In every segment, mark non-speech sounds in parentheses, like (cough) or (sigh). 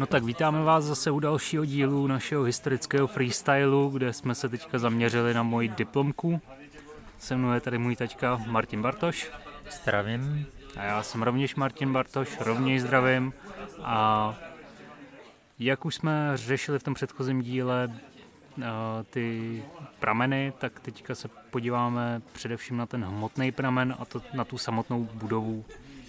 No tak vítáme vás zase u dalšího dílu našeho historického freestylu, kde jsme se teďka zaměřili na moji diplomku. Se mnou je tady můj taťka Martin Bartoš. Zdravím. A já jsem rovněž Martin Bartoš, rovněž zdravím. A jak už jsme řešili v tom předchozím díle eh, ty prameny, tak teďka se podíváme především na ten hmotný pramen a to na tu samotnou budovu,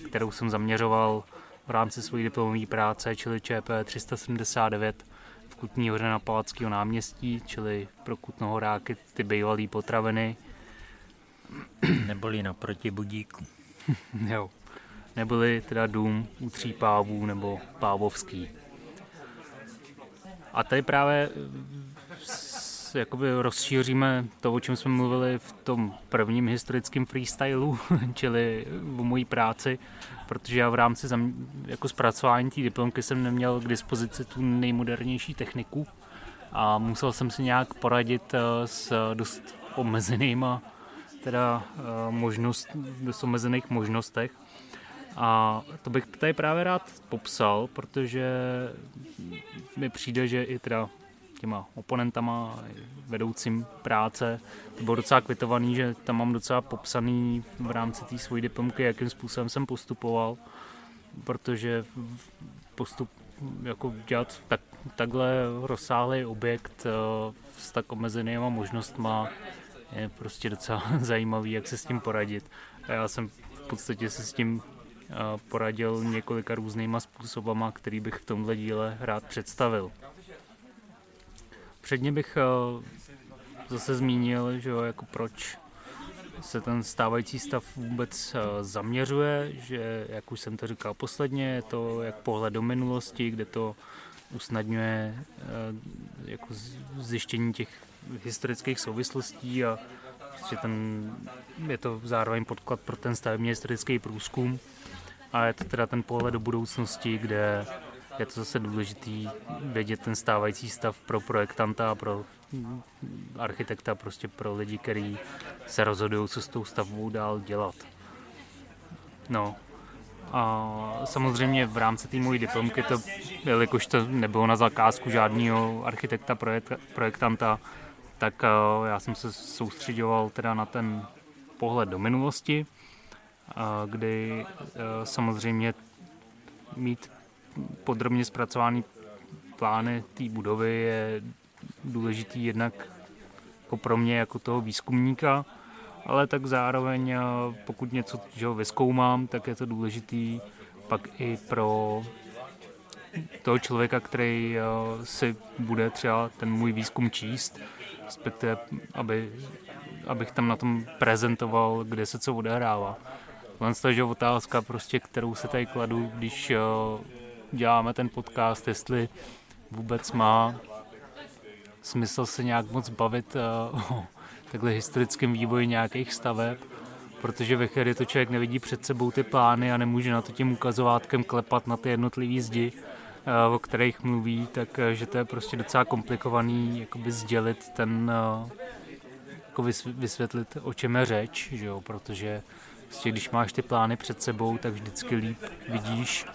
kterou jsem zaměřoval v rámci své diplomové práce, čili ČP 379 v Kutní hoře na Palackého náměstí, čili pro Kutnohoráky ty bývalé potraviny. Neboli naproti budíku. (laughs) jo. Neboli teda dům u tří pávů nebo pávovský. A tady právě jakoby rozšíříme to, o čem jsme mluvili v tom prvním historickém freestylu, (laughs) čili o mojí práci, protože já v rámci zam, jako zpracování té diplomky jsem neměl k dispozici tu nejmodernější techniku a musel jsem si nějak poradit eh, s dost omezenýma teda eh, možnost, dost omezených možnostech. A to bych tady právě rád popsal, protože mi přijde, že i teda těma oponentama, vedoucím práce. To bylo docela kvitovaný, že tam mám docela popsaný v rámci té své diplomky, jakým způsobem jsem postupoval, protože postup jako dělat tak, takhle rozsáhlý objekt eh, s tak omezenýma možnostma je prostě docela (laughs) zajímavý, jak se s tím poradit. A já jsem v podstatě se s tím eh, poradil několika různýma způsobama, který bych v tomhle díle rád představil. Předně bych eh, zase zmínil, že jo, jako proč se ten stávající stav vůbec eh, zaměřuje, že, jak už jsem to říkal posledně, je to jak pohled do minulosti, kde to usnadňuje eh, jako zjištění těch historických souvislostí a prostě ten, je to zároveň podklad pro ten stavebně historický průzkum. A je to teda ten pohled do budoucnosti, kde je to zase důležitý vědět ten stávající stav pro projektanta a pro architekta, prostě pro lidi, kteří se rozhodují, co s tou stavbou dál dělat. No, a samozřejmě v rámci té mojí diplomky, to, jelikož to nebylo na zakázku žádného architekta, projekt, projektanta, tak uh, já jsem se soustředoval teda na ten pohled do minulosti, uh, kdy uh, samozřejmě mít podrobně zpracovaný plány té budovy je důležitý jednak jako pro mě jako toho výzkumníka, ale tak zároveň eh, pokud něco že ho vyzkoumám, tak je to důležitý pak i pro toho člověka, který eh, si bude třeba ten můj výzkum číst, respektive aby, abych tam na tom prezentoval, kde se co odehrává. Tohle je otázka, prostě, kterou se tady kladu, když eh, děláme ten podcast, jestli vůbec má smysl se nějak moc bavit uh, o takhle historickém vývoji nějakých staveb, protože ve chvíli to člověk nevidí před sebou ty plány a nemůže na to tím ukazovátkem klepat na ty jednotlivé zdi, uh, o kterých mluví, tak uh, že to je prostě docela komplikovaný jakoby sdělit ten, jako vysvětlit, o čem je řeč, že jo? protože prostě, když máš ty plány před sebou, tak vždycky líp vidíš,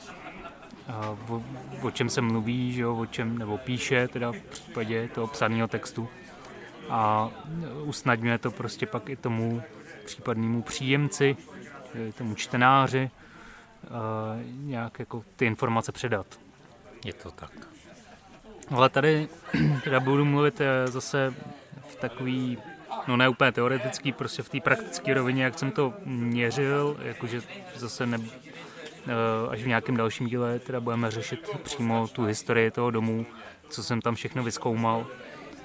o, o čem se mluví, že jo, o čem, nebo píše teda v případě toho psaného textu a usnadňuje to prostě pak i tomu případnému příjemci, tomu čtenáři nějak jako ty informace předat. Je to tak. Ale tady (clears throat) teda budu mluvit eh, zase v takový, no ne úplně teoretický, prostě v té praktické rovině, jak jsem to měřil, jakože zase ne, až v nějakém dalším díle teda budeme řešit přímo tu historii toho domu, co jsem tam všechno vyskoumal.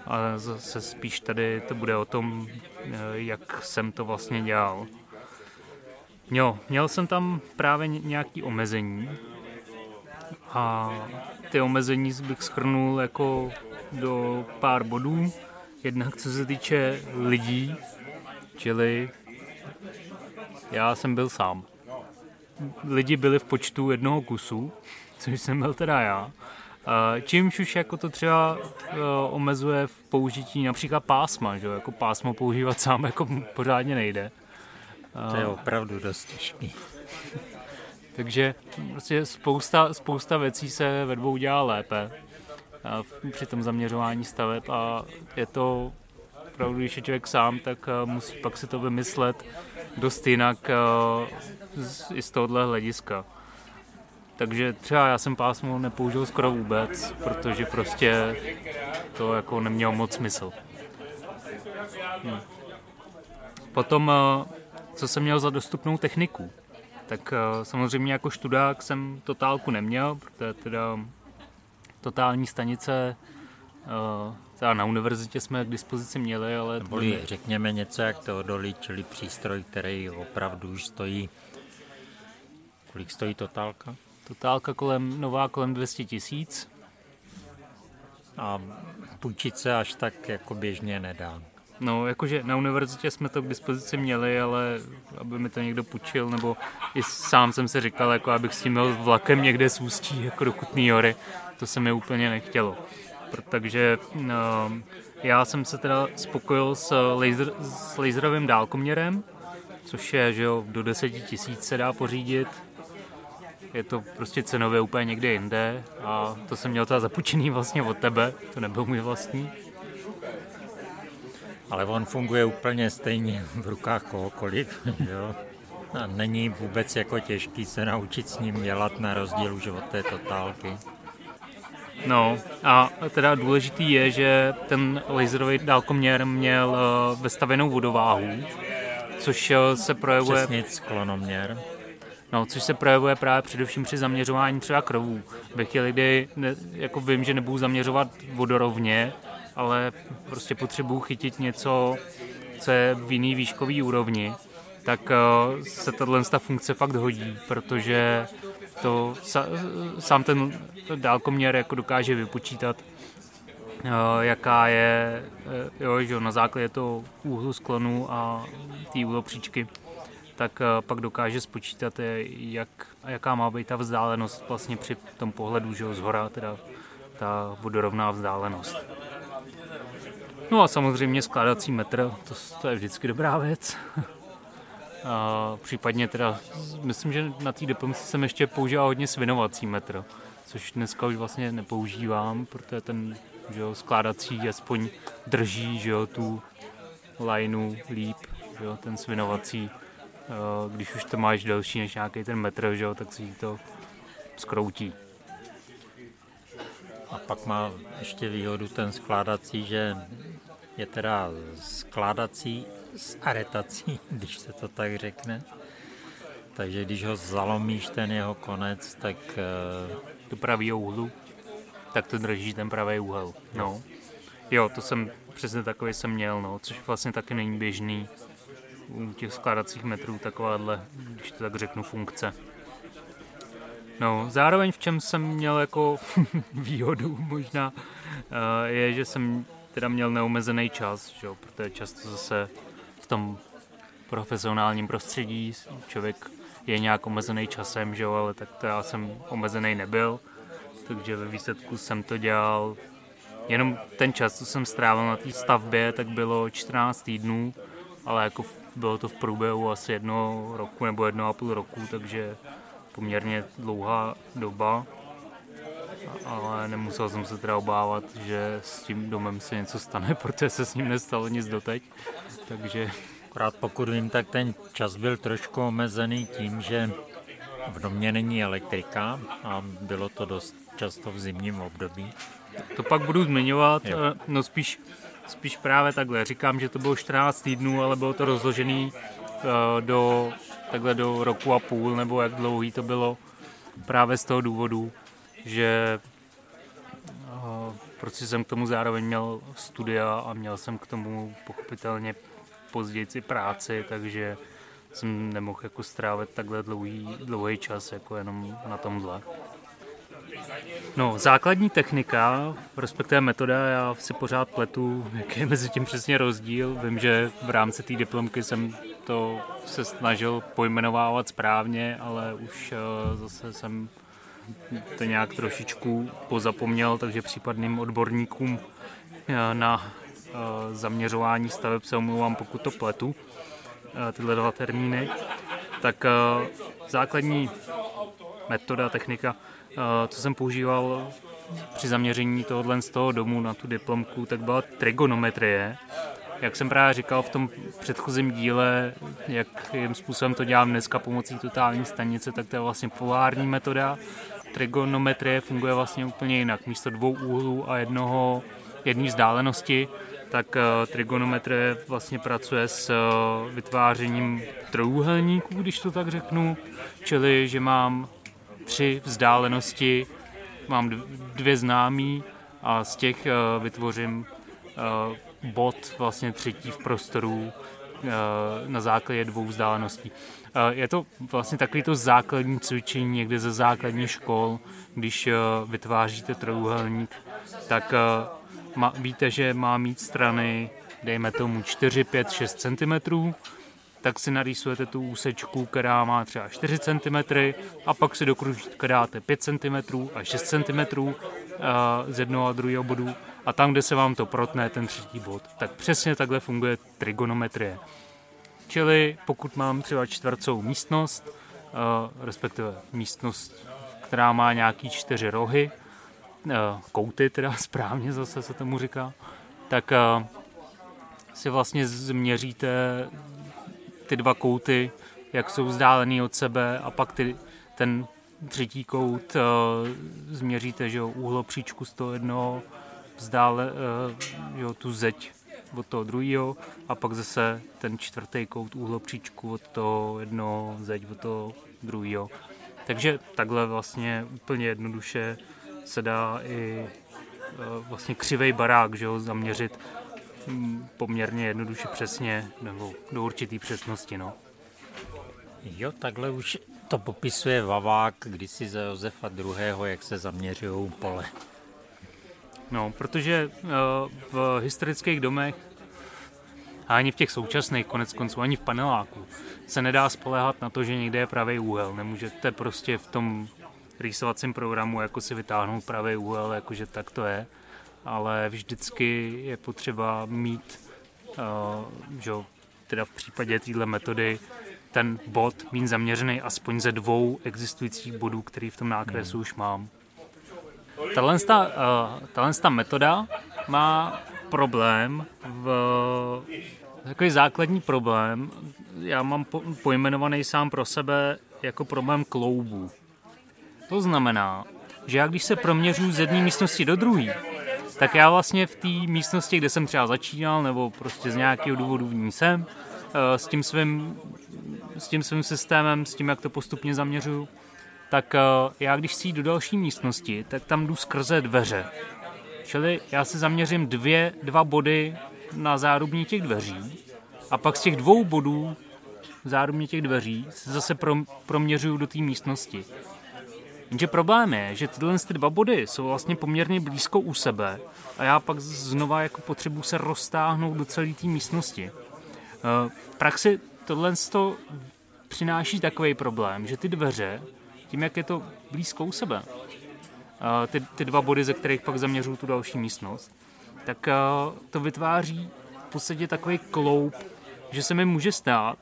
A zase spíš tady to bude o tom, eh, jak jsem to vlastně dělal. Jo, měl jsem tam právě nějaké omezení a ty omezení bych schrnul jako do pár bodů. Jednak co se týče lidí, čili já jsem byl sám lidi byli v počtu jednoho kusu, což jsem byl teda já. Čímž už jako to třeba e, omezuje v použití například pásma, že jako pásmo používat sám jako pořádně nejde. To je opravdu dost těžký. (laughs) Takže prostě spousta, spousta věcí se ve dvou dělá lépe při tom zaměřování staveb a je to opravdu, když je člověk sám, tak musí pak si to vymyslet dost jinak i z tohohle hlediska. Takže třeba já jsem pásmo nepoužil skoro vůbec, protože prostě to jako nemělo moc smysl. Hmm. Potom, eh, co jsem měl za dostupnou techniku, tak eh, samozřejmě jako študák jsem totálku neměl, protože teda totální stanice teda na univerzitě jsme k dispozici měli, ale... Neboli řekněme něco jak Teodolí, čili přístroj, který opravdu už stojí... Kolik stojí totálka? Totálka kolem, nová kolem 200 tisíc. A půjčit se až tak jako běžně nedá. No, jakože na univerzitě jsme to k dispozici měli, ale aby mi to někdo půjčil, nebo i sám jsem se říkal, jako abych s tím měl vlakem někde z Ústí, jako do Kutný hory, to se mi úplně nechtělo. Takže no, já jsem se teda spokojil s, laser, s laserovým dálkoměrem, což je, že jo, do 10 tisíc se dá pořídit, je to prostě cenově úplně někde jinde a to jsem měl teda zapučený vlastně od tebe, to nebyl můj vlastní. Ale on funguje úplně stejně v rukách kohokoliv, (laughs) jo. A není vůbec jako těžký se naučit s ním dělat na rozdíl už od té totálky. No a teda důležitý je, že ten laserový dálkoměr měl eh, vestavenou vodováhu, což eh, se projevuje... Přesně sklonoměr. No, což se projevuje právě především při zaměřování třeba krovů. Ve chvíli, kdy ne, jako vím, že nebudu zaměřovat vodorovně, ale prostě potřebuji chytit něco, co je v jiný výškový úrovni, tak uh, se tato ta funkce fakt hodí, protože to sa, sám ten dálkoměr jako dokáže vypočítat, uh, jaká je, uh, jo, že na základě toho úhlu sklonu a té úhlopříčky tak eh, pak dokáže spočítat, eh, jak, jaká má být ta vzdálenost vlastně při tom pohledu, že z hora, teda ta vodorovná vzdálenost. No a samozřejmě skládací metr, to, to je vždycky dobrá věc. (laughs) a případně teda, myslím, že na té diplomce jsem ještě používal hodně svinovací metr, což dneska už vlastně nepoužívám, protože ten že jo, skládací aspoň drží že jo, tu lineu líp, že jo, ten svinovací když už to máš delší než nějaký ten metr, že jo, tak si to skroutí. A pak má ještě výhodu ten skládací, že je teda skládací s aretací, (laughs) když se to tak řekne. Takže když ho zalomíš ten jeho konec, tak... Tu pravý úhlu, tak to drží ten pravý úhel. No. Jo, to jsem přesně takový jsem měl, no, což vlastně taky není běžný u těch skládacích metrů takováhle, když to tak řeknu, funkce. No, zároveň v čem jsem měl jako (laughs) výhodu možná, eh, je, že jsem teda měl neomezený čas, že jo, protože často zase tom profesionálním prostředí. Člověk je nějak omezený časem, že jo, ale tak to já jsem omezený nebyl, takže ve výsledku jsem to dělal. Jenom ten čas, co jsem strávil na té stavbě, tak bylo 14 týdnů, ale jako bylo to v průběhu asi jednoho roku nebo jednoho a půl roku, takže poměrně dlouhá doba, ale nemusel jsem se teda obávat, že s tím domem se něco stane, (laughs) protože se s ním nestalo nic doteď, takže... Akorát pokud vím, tak ten čas byl trošku omezený tím, že v domě není elektrika a bylo to dost často v zimním období. To pak budu zmiňovat, jo. Eh, no spíš spíš právě takhle. Říkám, že to bylo 14 týdnů, ale bylo to rozložený uh, do, takhle do roku a půl, nebo jak dlouhý to bylo právě z toho důvodu, že prostě jsem k tomu zároveň měl studia a měl jsem k tomu pochopitelně později i práci, takže jsem nemohl jako strávit takhle dlouhý, dlouhý čas jako jenom na tomhle. No, základní technika, respektive metoda, já si pořád pletu, jaký je mezi tím přesně rozdíl. Vím, že v rámci té diplomky jsem to se snažil pojmenovávat správně, ale už uh, zase jsem to nějak trošičku pozapomněl, takže případným odborníkům uh, na uh, zaměřování staveb se omlouvám, pokud to pletu, tyhle dva termíny. Tak základní metoda, technika, co jsem používal při zaměření tohohle z toho domu na tu diplomku, tak byla trigonometrie. Jak jsem právě říkal v tom předchozím díle, jakým způsobem to dělám dneska pomocí totální stanice, tak to je vlastně polární metoda. Trigonometrie funguje vlastně úplně jinak. Místo dvou úhlů a jednoho, jedné vzdálenosti, tak uh, trigonometrie vlastně pracuje s uh, vytvářením trojuhelníků, když to tak řeknu, čili že mám tři vzdálenosti mám dvě známí a z těch uh, vytvořím bod vlastně třetí v prostoru uh, na základě dvou vzdáleností. Uh, je to vlastně takový to základní cvičení někde ze základní škol, když uh, vytváříte trojuhelník, tak víte, že má mít strany, dejme tomu 4, 5, 6 cm, tak si narýsujete tu úsečku, která má třeba 4 cm a pak si do kružítka dáte 5 cm a 6 cm z jednoho a druhého bodu a tam, kde se vám to protne, ten třetí bod, tak přesně takhle funguje trigonometrie. Čili pokud mám třeba čtvrcou místnost, respektive místnost, která má nějaký čtyři rohy, kouty teda (laughs) správně zase se tomu říká, tak si vlastně změříte ty dva kouty, jak jsou vzdálený od sebe a pak ty, ten třetí kout změříte, že jo, z toho jednoho, vzdále uh, jo, tu zeď od toho druhého a pak zase ten čtvrtý kout úhlopříčku od toho jednoho, zeď od toho druhého. Takže takhle vlastně úplně jednoduše se dá i uh, vlastně křivej barák, že jo, zaměřit Mm, poměrně jednoduše přesně, nebo do určitý přesnosti. No. Jo, takhle už to popisuje Vavák kdysi za Josefa II., jak se zaměřují pole. No, protože uh, v historických domech a ani v těch současných, konec konců, ani v paneláku, se nedá spolehat na to, že někde je pravý úhel. Nemůžete prostě v tom rýsovacím programu jako si vytáhnout pravý úhel, jakože tak to je ale vždycky je potřeba mít, uh, že, teda v případě téhle metody, ten bod mít zaměřený aspoň ze dvou existujících bodů, který v tom nákresu hmm. už mám. Tahle, uh, metoda má problém v takový základní problém, já mám po, pojmenovaný sám pro sebe jako problém kloubů. To znamená, že já když se proměřuji z jedné místnosti do druhé, tak já vlastně v té místnosti, kde jsem třeba začínal, nebo prostě z nějakého důvodu v ní jsem, eh, s tím svým, s tím svým systémem, s tím, jak to postupně zaměřuju, tak eh, já když si do další místnosti, tak tam jdu skrze dveře. Čili já si zaměřím dvě, dva body na zárubní těch dveří a pak z těch dvou bodů zárubně těch dveří se zase proměřuju do té místnosti. Jenže problém je, že tyhle ty dva body jsou vlastně poměrně blízko u sebe a já pak znova jako potřebuji se roztáhnout do celé té místnosti. Eh, v praxi tohle to přináší takový problém, že ty dveře, tím jak je to blízko u sebe, ty, ty dva body, ze kterých pak zaměřuju tu další místnost, tak to vytváří v podstatě takový kloup, že se mi může stát,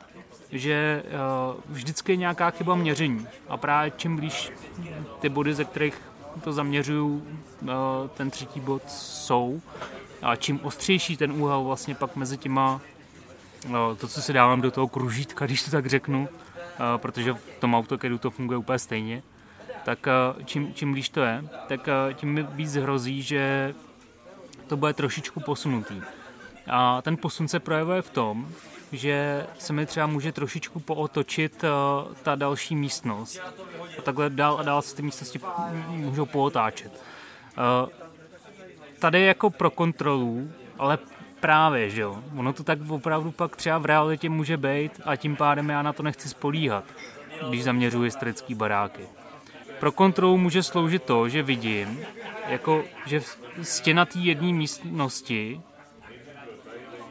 že vždycky je nějaká chyba měření. A právě čím blíž ty body, ze kterých to zaměřuju, uh, ten třetí bod jsou a čím ostřejší ten úhel vlastně pak mezi těma, to, co si dávám do toho kružítka, když to tak řeknu, protože v tom AutoCADu to funguje úplně stejně, tak uh, čím, čím blíž to je, tak uh, tím víc hrozí, že to bude trošičku posunutý. A ten posun se projevuje v tom, že se mi třeba může trošičku pootočit ta další místnost. A takhle dál a dál se ty místnosti můžou pootáčet. Tady jako pro kontrolu, ale právě, že jo, ono to tak opravdu pak třeba v realitě může být a tím pádem já na to nechci spolíhat, když zaměřuji historické baráky. Pro kontrolu může sloužit to, že vidím, jako, že stěna té jedné místnosti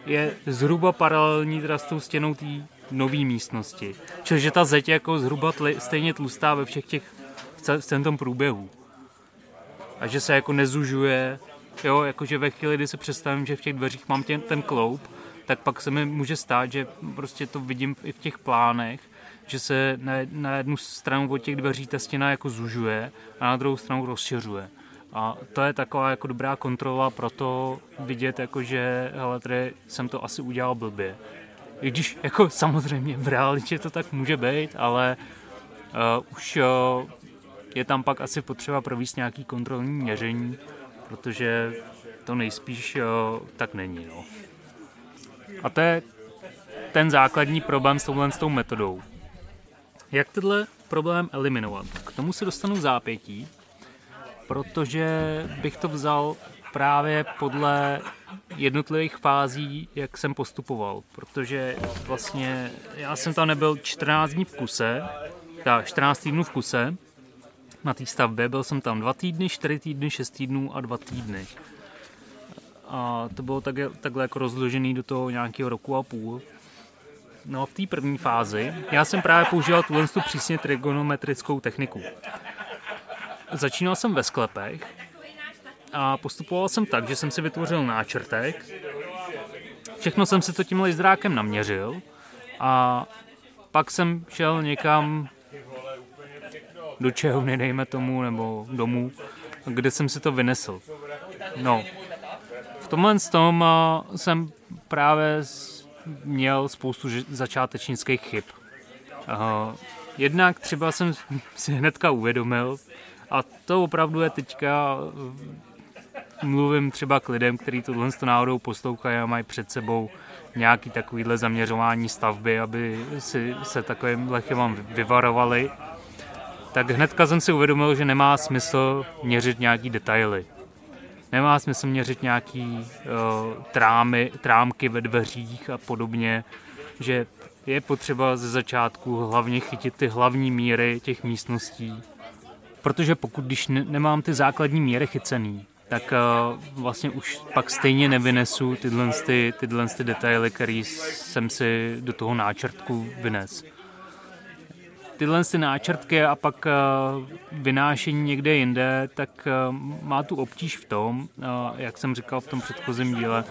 je zhruba paralelní teda s tou stěnou té nové místnosti. Čili že ta zeď je jako zhruba tli, stejně tlustá ve všech těch, v celém tom průběhu. A že se jako nezužuje, jo, jakože ve chvíli, kdy se představím, že v těch dveřích mám tě, ten kloup, tak pak se mi může stát, že prostě to vidím i v těch plánech, že se na, na jednu stranu od těch dveří ta stěna jako zužuje a na druhou stranu rozšiřuje. A to je taková jako dobrá kontrola pro to vidět, jako že hele, tady jsem to asi udělal blbě. I když jako samozřejmě v realitě to tak může být, ale uh, už uh, je tam pak asi potřeba provést nějaký kontrolní měření, protože to nejspíš uh, tak není. No. A to je ten základní problém s touhle s tou metodou. Jak tenhle problém eliminovat? K tomu se dostanu zápětí, protože bych to vzal právě podle jednotlivých fází, jak jsem postupoval, protože vlastně já jsem tam nebyl 14 dní v kuse, tak 14 týdnů v kuse na té stavbě, byl jsem tam 2 týdny, 4 týdny, 6 týdnů a 2 týdny. A to bylo tak, takhle jako rozložený do toho nějakého roku a půl. No v té první fázi já jsem právě používal tuhle tu přísně trigonometrickou techniku. Začínal jsem ve sklepech a postupoval jsem tak, že jsem si vytvořil náčrtek, všechno jsem si to tím laserákem naměřil a pak jsem šel někam do čehovny, dejme tomu, nebo domů, kde jsem si to vynesl. No, v tomhle tom jsem právě měl spoustu začátečnických chyb. Jednak třeba jsem (laughs) si hnedka uvědomil, a to opravdu je teďka, mluvím třeba k lidem, kteří tohle to náhodou poslouchají a mají před sebou nějaký takovýhle zaměřování stavby, aby si se takovým chybám vyvarovali, tak hnedka jsem si uvědomil, že nemá smysl měřit nějaký detaily. Nemá smysl měřit nějaký uh, trámy, trámky ve dveřích a podobně, že je potřeba ze začátku hlavně chytit ty hlavní míry těch místností. Protože pokud když ne- nemám ty základní míry chycený, tak uh, vlastně už pak stejně nevynesu tyhle, ty, tyhle ty detaily, které jsem si do toho náčrtku vynes tyhle ty náčrtky a pak eh, vynášení někde jinde, tak eh, má tu obtíž v tom, eh, jak jsem říkal v tom předchozím díle,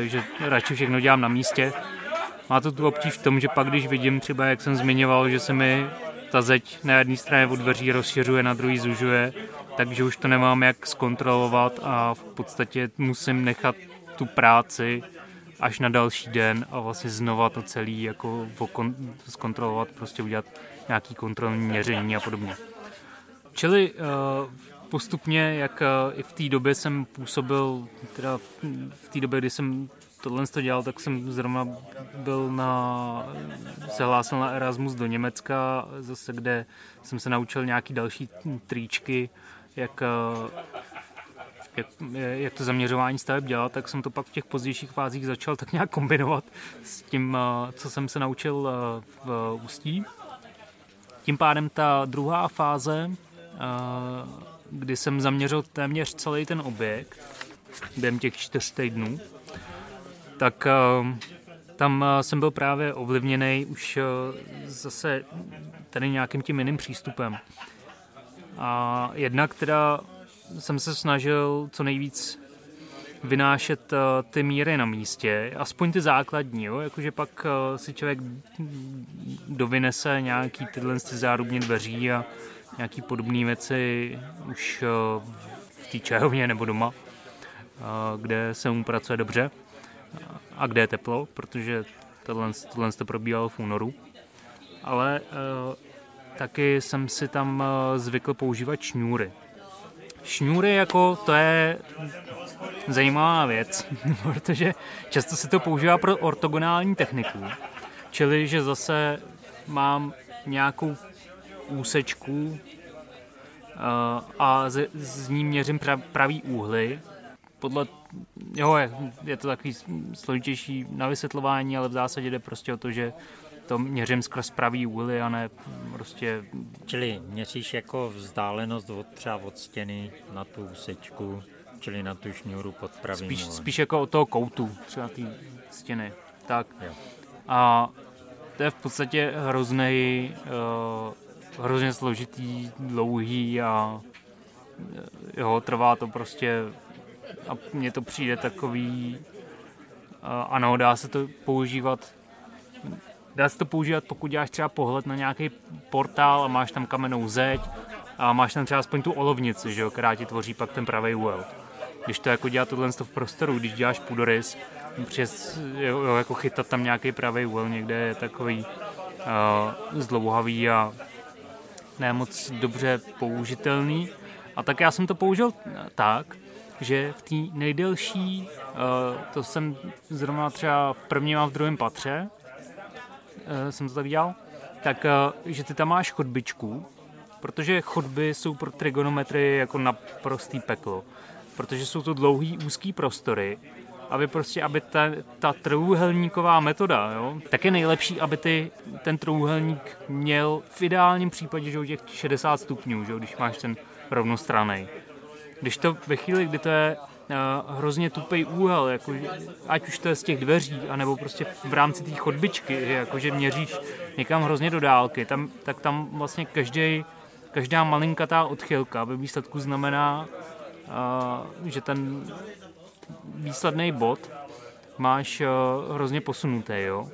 že radši všechno dělám na místě. Má to tu obtíž v tom, že pak když vidím třeba, jak jsem zmiňoval, že se mi ta zeď na jedné straně od dveří rozšiřuje, na druhý zužuje, takže už to nemám jak zkontrolovat a v podstatě musím nechat tu práci až na další den a vlastně znova to celý jako zkontrolovat, prostě udělat nějaký kontrolní měření a podobně. Čili uh, postupně, jak uh, i v té době jsem působil, teda v té době, kdy jsem tohle to dělal, tak jsem zrovna byl na, se hlásil na Erasmus do Německa, zase kde jsem se naučil nějaký další tričky, jak, uh, jak, jak to zaměřování staveb dělat, tak jsem to pak v těch pozdějších fázích začal tak nějak kombinovat s tím, co jsem se naučil v Ústí tím pádem ta druhá fáze, eh, kdy jsem zaměřil téměř celý ten objekt během těch čtyř týdnů, tak eh, tam eh, jsem byl právě ovlivněný už zase tady nějakým tím jiným přístupem. A jednak teda jsem se snažil co nejvíc vynášet uh, ty míry na místě, aspoň ty základní, jo? jakože pak uh, si člověk dovynese nějaký tyhle ty zárubně dveří a nějaký podobné věci už uh, v té čahovně nebo doma, kde se mu pracuje dobře a kde je teplo, protože tohle, tohle to probíhalo v únoru. Ale taky jsem si tam zvykl používat šňůry. Šňůry jako to je zajímavá věc, (laughs) protože často se to používá pro ortogonální techniku, čili že zase mám nějakou úsečku uh, a z, z ní měřím pravý úhly. Podle, jo, je, je to takový složitější na vysvětlování, ale v zásadě jde prostě o to, že to měřím skrz pravý úhly a ne prostě... Čili měříš jako vzdálenost od, třeba od stěny na tu úsečku čili na tu šňůru pod pravým spíš, spíš jako od toho koutu, třeba té stěny. Tak. Jo. A to je v podstatě hrozný, uh, hrozně složitý, dlouhý a eh, jo, trvá to prostě a mně to přijde takový uh, ano, dá se to používat dá se to používat, pokud děláš třeba pohled na nějaký portál a máš tam kamennou zeď a máš tam třeba aspoň tu olovnici, že jo, která ti tvoří pak ten pravý úhel. Když to jako dělá tohle v prostoru, když děláš půdorys, přes, jo, jako chytat tam nějaký pravý úhel někde je takový uh, zdlouhavý a ne moc dobře použitelný. A tak já jsem to použil tak, že v té nejdelší, uh, to jsem zrovna třeba v prvním a v druhém patře, jsem to tak dělal, tak uh, že ty tam máš chodbičku, protože chodby jsou pro trigonometry jako naprostý peklo. Protože jsou to dlouhý úzký prostory aby prostě, aby ta, ta trůhelníková metoda, jo, tak je nejlepší, aby ty, ten trůhelník měl v ideálním případě, že těch 60 stupňů, že, když máš ten rovnostraný. Když to ve chvíli, kdy to je hrozně tupý úhel, jako, ať už to je z těch dveří, anebo prostě v rámci té chodbičky, že, jako, že měříš někam hrozně do dálky, tam, tak tam vlastně každý, každá malinkatá odchylka ve výsledku znamená, že ten výsledný bod máš hrozně posunutý, jo.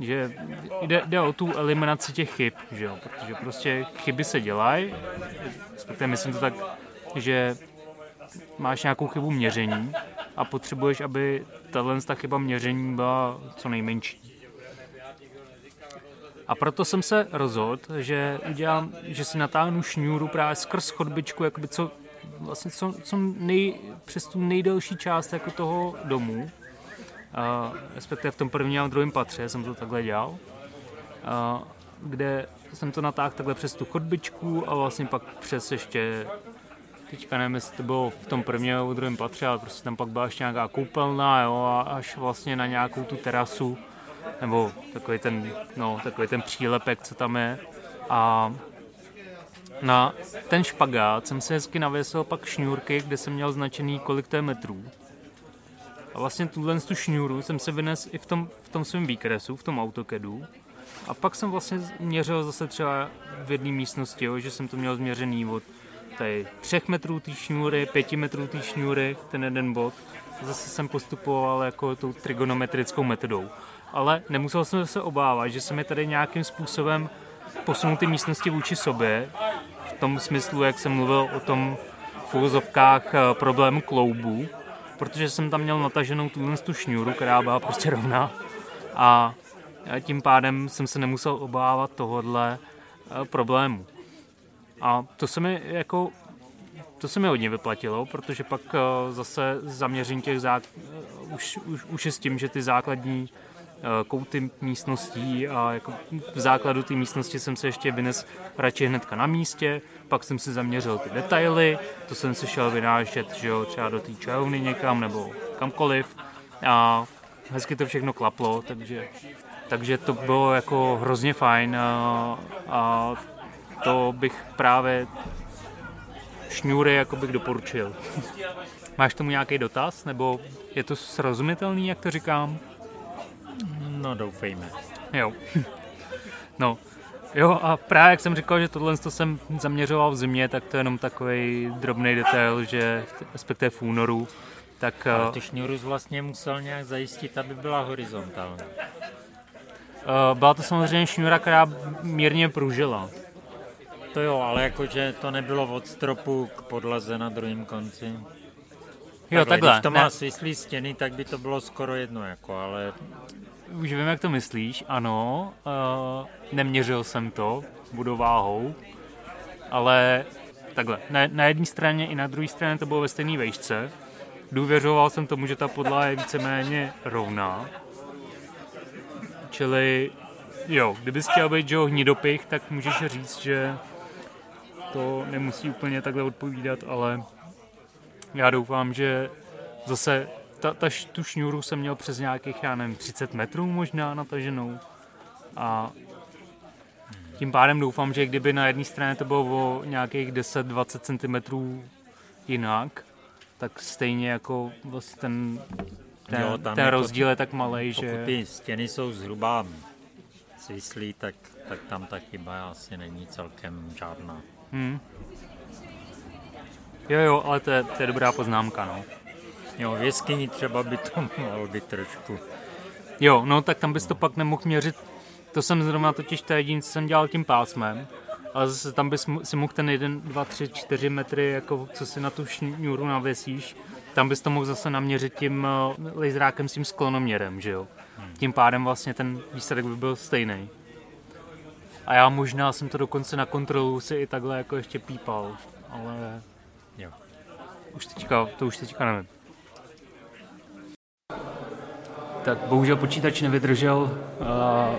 Že jde, jde o tu eliminaci těch chyb, že jo, protože prostě chyby se dělají, myslím to tak, že máš nějakou chybu měření a potřebuješ, aby tahle ta chyba měření byla co nejmenší. A proto jsem se rozhodl, že udělám, že si natáhnu šňůru právě skrz chodbičku, jakoby co vlastně co, co nej, přes tu nejdelší část jako toho domu, a, respektive v tom prvním a druhém patře jsem to takhle dělal, a, kde jsem to natáhl takhle přes tu chodbičku a vlastně pak přes ještě teďka nevím, jestli to bylo v tom prvním a druhém patře, ale prostě tam pak byla ještě nějaká koupelna, jo, a až vlastně na nějakou tu terasu, nebo takový ten, no, takový ten přílepek, co tam je. A na ten špagát jsem se hezky navěsil pak šňůrky, kde jsem měl značený kolik to je metrů. A vlastně tuhle tu šňůru jsem se vynes i v tom, v tom svém výkresu, v tom AutoCADu. A pak jsem vlastně měřil zase třeba v jedné místnosti, jo, že jsem to měl změřený od tady 3 metrů té šňůry, 5 metrů té šňůry, ten jeden bod. Zase jsem postupoval jako tou trigonometrickou metodou. Ale nemusel jsem se obávat, že se mi tady nějakým způsobem posunul ty místnosti vůči sobě, v tom smyslu, jak jsem mluvil o tom v úvozovkách eh, problému kloubů, protože jsem tam měl nataženou tuhle tu šňůru, která byla prostě rovná a tím pádem jsem se nemusel obávat tohohle eh, problému. A to se mi jako to se mi hodně vyplatilo, protože pak eh, zase zaměření těch zák... už, už, už je s tím, že ty základní Eh, kouty místností a jako v základu té místnosti jsem se ještě vynes radši hnedka na místě, pak jsem si zaměřil ty detaily, to jsem si šel vynášet, že jo, třeba do té čajovny někam nebo kamkoliv a hezky to všechno klaplo, takže, takže to bylo jako hrozně fajn a, a to bych právě šňůry jako bych doporučil. Máš tomu nějaký dotaz, nebo je to srozumitelný, jak to říkám? No doufejme. Jo. (laughs) No, Jo, a právě jak jsem říkal, že tohle to jsem zaměřoval v zimě, tak to je jenom takový drobný detail, že respektive v únoru, tak... Ale eh, ty šňůru vlastně musel nějak zajistit, aby byla horizontální. Uh, byla to samozřejmě šňůra, která mírně pružila. To jo, ale jakože to nebylo od stropu k podlaze na druhém konci. Jo, takhle. takhle. Když to má svislý stěny, tak by to bylo skoro jedno, jako, ale už vím, jak to myslíš, ano, uh, neměřil jsem to, budu váhou, ale takhle, na, na jedné straně i na druhé straně to bylo ve stejné vejšce, důvěřoval jsem tomu, že ta podlaha je víceméně rovná, čili jo, kdybys chtěl být Joe hnidopich, tak můžeš říct, že to nemusí úplně takhle odpovídat, ale já doufám, že zase ta, ta, tu šňůru jsem měl přes nějakých, já nevím, 30 metrů možná nataženou. A tím pádem doufám, že kdyby na jedné straně to bylo o nějakých 10-20 cm jinak, tak stejně jako vlastně ten, ten, jo, ten jako rozdíl je tak malý, že... Pokud ty stěny jsou zhruba svislý, tak, tak tam ta chyba asi není celkem žádná. Hmm. Jo, jo, ale to je, to je dobrá poznámka, no. Jo, v jeskyni třeba by to (laughs) mohlo být trošku. Jo, no tak tam bys to pak nemohl měřit to jsem zrovna totiž to jediný, co jsem dělal tím pásmem, ale zase tam bys si mohl ten 1, 2, 3, 4 metry, jako co si na tu šňůru navěsíš, tam bys to mohl zase naměřit tím eh, laserákem s tím sklonoměrem, že jo. Tím pádem vlastně ten výsledek by byl stejný. A já možná jsem to dokonce na kontrolu si i takhle jako ještě pípal, ale jo. Už teďka, to už teďka nevím. Tak bohužel počítač nevydržel a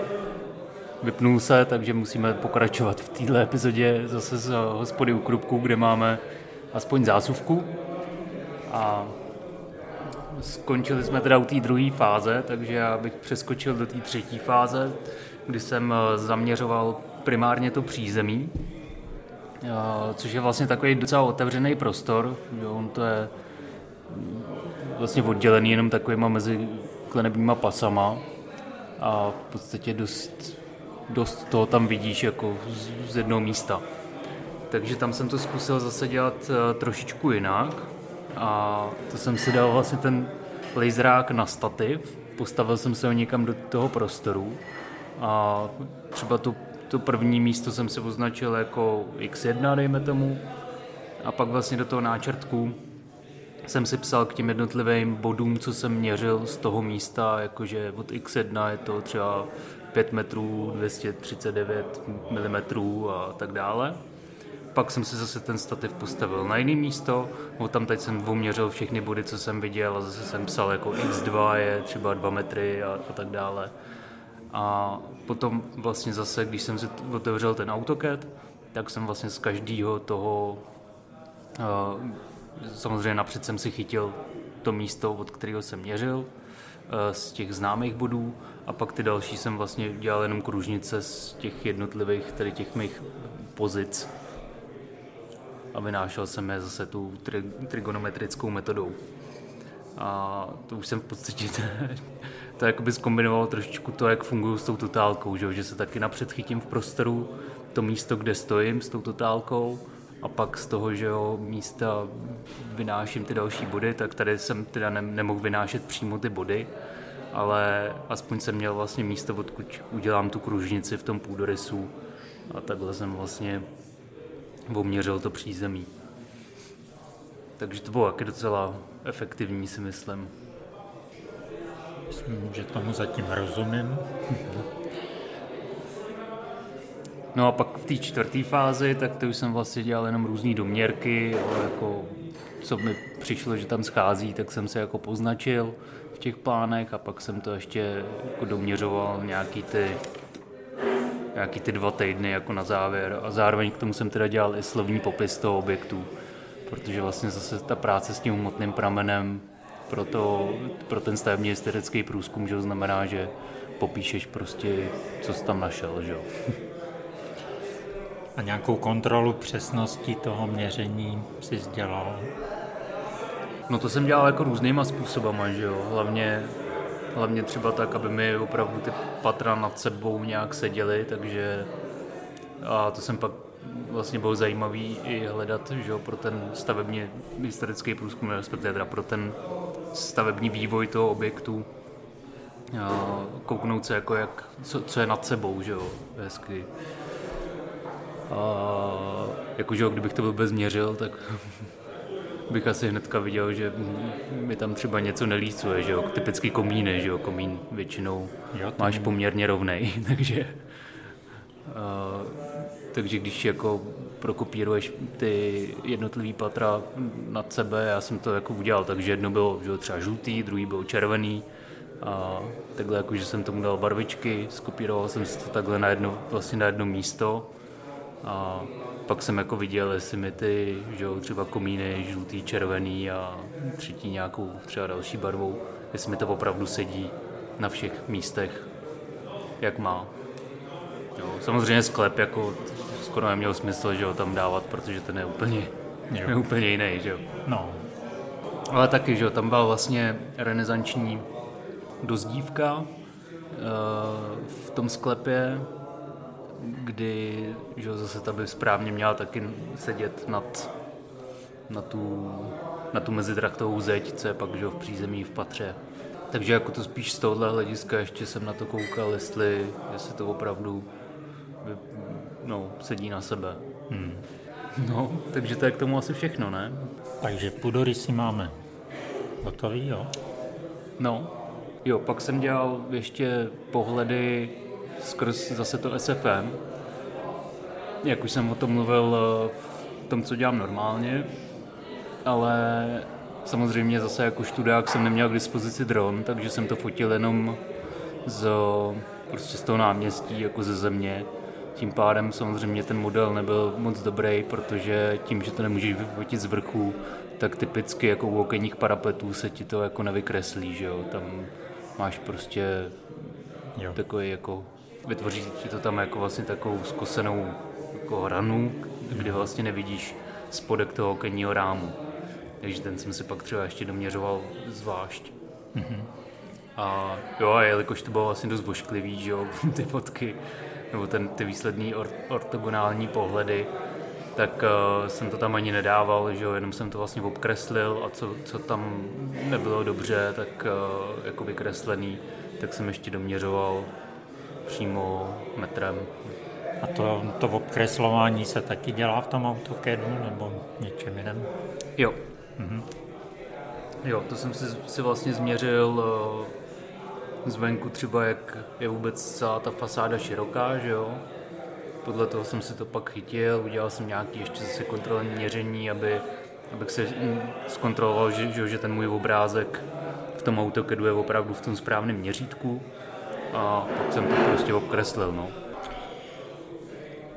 vypnul se, takže musíme pokračovat v této epizodě zase z hospody u Krupku, kde máme aspoň zásuvku. A skončili jsme teda u té druhé fáze, takže já bych přeskočil do té třetí fáze, kdy jsem eh, zaměřoval primárně to přízemí, eh, což je vlastně takový docela otevřený prostor, že on to je vlastně oddělený jenom takovýma mezi klenebníma pasama a v podstatě dost, dost toho tam vidíš jako z, z jednoho místa. Takže tam jsem to zkusil zase dělat eh, trošičku jinak a to jsem si dal vlastně ten laserák na stativ, postavil jsem se ho někam do toho prostoru a třeba tu, to první místo jsem si označil jako x1, dejme tomu, a pak vlastně do toho náčrtku jsem si psal k těm jednotlivým bodům, co jsem měřil z toho místa, jakože od x1 je to třeba 5 metrů, 239 mm a tak dále. Pak jsem si zase ten stativ postavil na jiné místo, od tam teď jsem oměřil všechny body, co jsem viděl a zase jsem psal jako x2 je třeba 2 metry a, a tak dále. A potom vlastně zase, když jsem si otevřel ten AutoCAD, tak jsem vlastně z každého toho, uh, samozřejmě napřed jsem si chytil to místo, od kterého jsem měřil, uh, z těch známých bodů a pak ty další jsem vlastně dělal jenom kružnice z těch jednotlivých, tedy těch mých pozic a vynášel jsem je zase tu tri- trigonometrickou metodou. A to už jsem v podstatě (laughs) to jakoby zkombinoval trošičku to, jak fungují s tou totálkou, že, že se taky napřed chytím v prostoru to místo, kde stojím s tou totálkou a pak z toho, že jo, místa vynáším ty další body, tak tady jsem teda ne, nemohl vynášet přímo ty body, ale aspoň jsem měl vlastně místo, odkud udělám tu kružnici v tom půdorysu a takhle jsem vlastně oměřil to přízemí. Takže to bylo taky docela efektivní, si myslím. Myslím, že tomu zatím rozumím. No a pak v té čtvrté fázi, tak to už jsem vlastně dělal jenom různé doměrky, ale jako co mi přišlo, že tam schází, tak jsem se jako poznačil v těch plánech a pak jsem to ještě jako doměřoval nějaký ty nějaký ty dva týdny jako na závěr a zároveň k tomu jsem teda dělal i slovní popis toho objektu, protože vlastně zase ta práce s tím hmotným pramenem pro, to, pro ten stavební estetický průzkum, že znamená, že popíšeš prostě, co jsi tam našel, že A nějakou kontrolu přesnosti toho měření si dělal? No to jsem dělal jako různýma způsobama, že jo. Hlavně Hlavně třeba tak, aby mi opravdu ty patra nad sebou nějak seděly, takže a to jsem pak vlastně bylo zajímavý i hledat že jo, pro ten stavební historický průzkum, respektive teda pro ten stavební vývoj toho objektu. A kouknout se, jako jak, co, co je nad sebou, že jo, hezky. A jakože kdybych to vůbec měřil, tak (laughs) bych asi hnedka viděl, že mi tam třeba něco nelícuje, že jo, typický komíny, že jo, komín většinou jo, máš poměrně rovnej, (laughs) takže uh, takže když jako prokopíruješ ty jednotlivý patra nad sebe, já jsem to jako udělal, takže jedno bylo že třeba žlutý, druhý byl červený. A takhle jako, že jsem tomu dal barvičky, skopíroval jsem si to takhle na jedno, vlastně na jedno místo. A pak jsem jako viděl, jestli mi ty, že třeba komíny žlutý, červený a třetí nějakou třeba další barvou, jestli mi to opravdu sedí na všech místech, jak má. Jo, samozřejmě sklep jako skoro neměl smysl, že ho tam dávat, protože ten je úplně, jo. je úplně jiný, že jo. No. Ale taky, že jo, tam byla vlastně renesanční dozdívka uh, v tom sklepě, kdy že zase ta by správně měla taky sedět nad, na tu, na tu mezitrachtovou zeď, co je pak že v přízemí v patře. Takže jako to spíš z tohohle hlediska ještě jsem na to koukal, jestli, jestli to opravdu no, sedí na sebe. Hmm. No, takže to je k tomu asi všechno, ne? Takže si máme hotový, jo? No, jo, pak jsem dělal ještě pohledy skrz zase to SFM. Jak už jsem o tom mluvil eh, v tom, co dělám normálně, ale samozřejmě zase jako študák jsem neměl k dispozici dron, takže jsem to fotil jenom z, prostě z toho náměstí, jako ze země. Tím pádem samozřejmě ten model nebyl moc dobrý, protože tím, že to nemůžeš vyfotit z vrchu, tak typicky jako u okenních parapetů se ti to jako nevykreslí, že jo? Tam máš prostě jo. takový jako, vytvoří ti to tam jako vlastně takovou zkosenou jako ranu, kdy vlastně nevidíš spodek toho okenního rámu. Takže ten jsem si pak třeba ještě doměřoval zvlášť. Mm-hmm. A jo, a jelikož to bylo vlastně dost vošklivý, že jo, (laughs) ty fotky, nebo ten, ty výslední or, ortogonální pohledy, tak uh, jsem to tam ani nedával, že jo, jenom jsem to vlastně obkreslil a co, co tam nebylo dobře, tak uh, jako vykreslený, tak jsem ještě doměřoval přímo metrem. A to, to obkreslování se taky dělá v tom AutoCADu nebo něčem jiném? Jo. Mhm. Jo, to jsem si, si vlastně změřil uh, zvenku třeba, jak je vůbec celá ta fasáda široká, že jo. Podle toho jsem si to pak chytil, udělal jsem nějaký ještě zase kontrolní měření, aby, abych se mm, zkontroloval, že, že, že ten můj obrázek v tom AutoCADu je opravdu v tom správném měřítku a pak jsem to prostě obkreslil, no.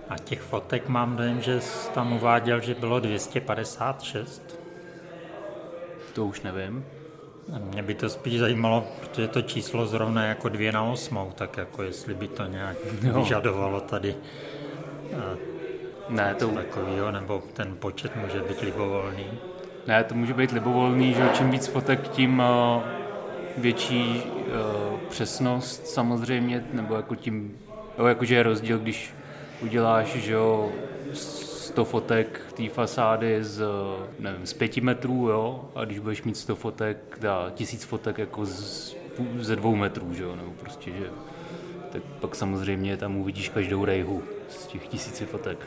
A těch fotek mám dojem, že tam uváděl, že bylo 256. To už nevím. Mě by to spíš zajímalo, protože to číslo zrovna jako dvě na osmou, tak jako jestli by to nějak (laughs) jo. vyžadovalo tady ne, to... takového, nebo ten počet může být libovolný. Ne, to může být libovolný, že čím víc fotek, tím uh, větší uh, přesnost samozřejmě, nebo jako tím, jo, jakože je rozdíl, když uděláš, že jo, 100 fotek té fasády z, nevím, z 5 metrů, jo, a když budeš mít 100 fotek, dá tisíc fotek jako z, ze dvou metrů, že jo, nebo prostě, že tak pak samozřejmě tam uvidíš každou rejhu z těch tisíci fotek.